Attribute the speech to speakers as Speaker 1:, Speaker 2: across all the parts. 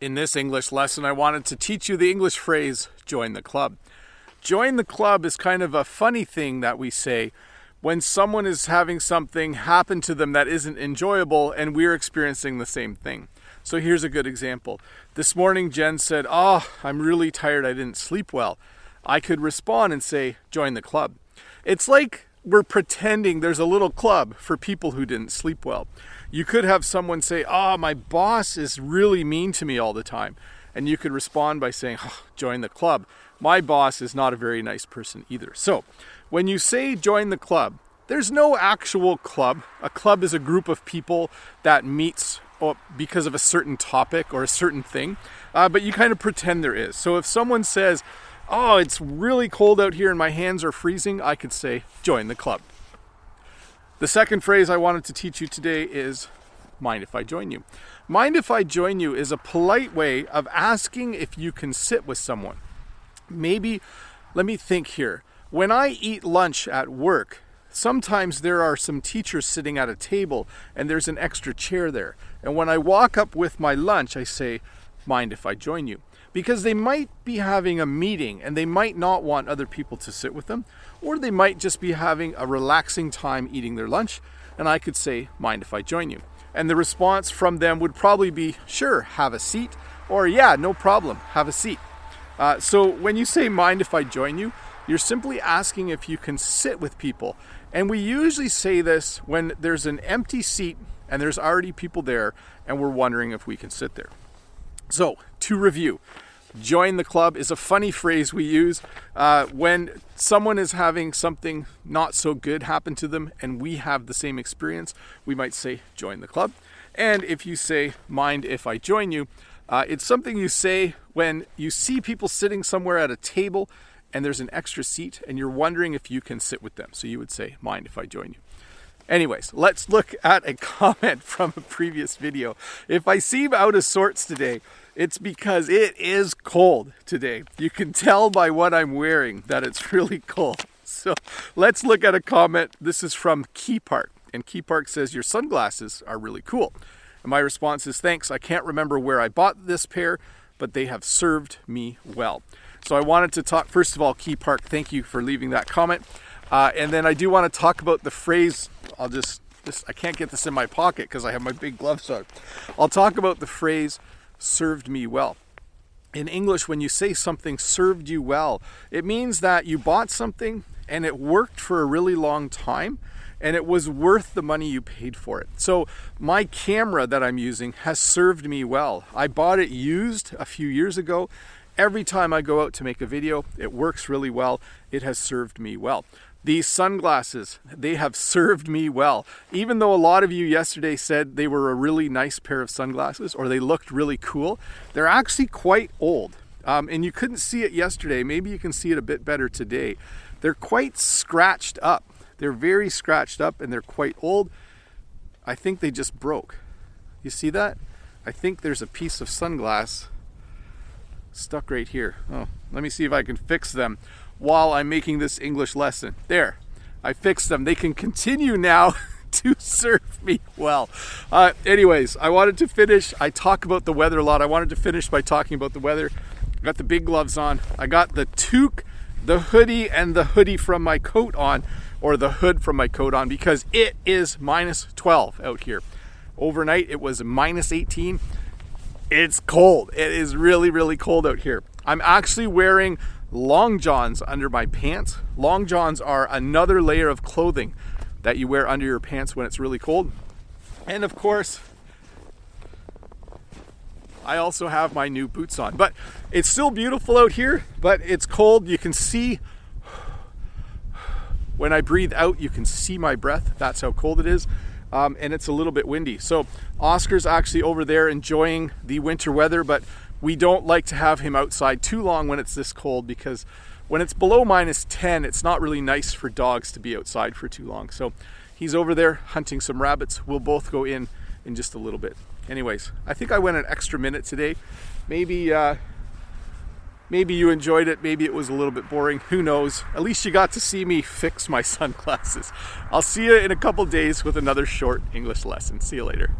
Speaker 1: In this English lesson, I wanted to teach you the English phrase, join the club. Join the club is kind of a funny thing that we say when someone is having something happen to them that isn't enjoyable and we're experiencing the same thing. So here's a good example. This morning, Jen said, Oh, I'm really tired. I didn't sleep well. I could respond and say, Join the club. It's like we're pretending there's a little club for people who didn't sleep well. You could have someone say, Oh, my boss is really mean to me all the time. And you could respond by saying, oh, Join the club. My boss is not a very nice person either. So, when you say join the club, there's no actual club. A club is a group of people that meets because of a certain topic or a certain thing, uh, but you kind of pretend there is. So if someone says, oh, it's really cold out here and my hands are freezing, I could say, join the club. The second phrase I wanted to teach you today is mind if I join you. Mind if I join you is a polite way of asking if you can sit with someone. Maybe, let me think here. When I eat lunch at work, sometimes there are some teachers sitting at a table and there's an extra chair there. And when I walk up with my lunch, I say, mind if I join you? Because they might be having a meeting and they might not want other people to sit with them, or they might just be having a relaxing time eating their lunch, and I could say, Mind if I join you? And the response from them would probably be, Sure, have a seat, or Yeah, no problem, have a seat. Uh, so when you say, Mind if I join you? You're simply asking if you can sit with people. And we usually say this when there's an empty seat and there's already people there, and we're wondering if we can sit there. So, to review, join the club is a funny phrase we use uh, when someone is having something not so good happen to them and we have the same experience. We might say, join the club. And if you say, mind if I join you, uh, it's something you say when you see people sitting somewhere at a table and there's an extra seat and you're wondering if you can sit with them. So you would say, mind if I join you. Anyways, let's look at a comment from a previous video. If I seem out of sorts today, it's because it is cold today. You can tell by what I'm wearing that it's really cold. So let's look at a comment. This is from Key Park. And Key Park says, Your sunglasses are really cool. And my response is, Thanks. I can't remember where I bought this pair, but they have served me well. So I wanted to talk, first of all, Key Park, thank you for leaving that comment. Uh, and then I do want to talk about the phrase. I'll just, this, I can't get this in my pocket because I have my big gloves on. I'll talk about the phrase served me well. In English, when you say something served you well, it means that you bought something and it worked for a really long time and it was worth the money you paid for it. So, my camera that I'm using has served me well. I bought it used a few years ago. Every time I go out to make a video, it works really well. It has served me well. These sunglasses, they have served me well. Even though a lot of you yesterday said they were a really nice pair of sunglasses or they looked really cool, they're actually quite old. Um, and you couldn't see it yesterday. Maybe you can see it a bit better today. They're quite scratched up. They're very scratched up and they're quite old. I think they just broke. You see that? I think there's a piece of sunglass stuck right here. Oh, let me see if I can fix them while I'm making this English lesson. There, I fixed them. They can continue now to serve me well. Uh, anyways, I wanted to finish. I talk about the weather a lot. I wanted to finish by talking about the weather. I got the big gloves on. I got the toque, the hoodie, and the hoodie from my coat on, or the hood from my coat on, because it is minus 12 out here. Overnight, it was minus 18. It's cold. It is really, really cold out here. I'm actually wearing long johns under my pants. Long johns are another layer of clothing that you wear under your pants when it's really cold. And of course, I also have my new boots on. But it's still beautiful out here, but it's cold. You can see when I breathe out, you can see my breath. That's how cold it is. Um, and it's a little bit windy. So Oscar's actually over there enjoying the winter weather, but we don't like to have him outside too long when it's this cold because when it's below minus 10, it's not really nice for dogs to be outside for too long. So he's over there hunting some rabbits. We'll both go in in just a little bit. Anyways, I think I went an extra minute today. Maybe uh, maybe you enjoyed it. Maybe it was a little bit boring. Who knows? At least you got to see me fix my sunglasses. I'll see you in a couple days with another short English lesson. See you later.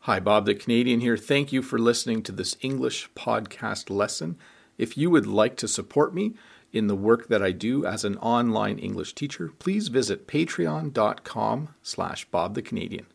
Speaker 1: Hi, Bob the Canadian here. Thank you for listening to this English podcast lesson. If you would like to support me in the work that I do as an online English teacher, please visit patreon.com slash Bob the Canadian.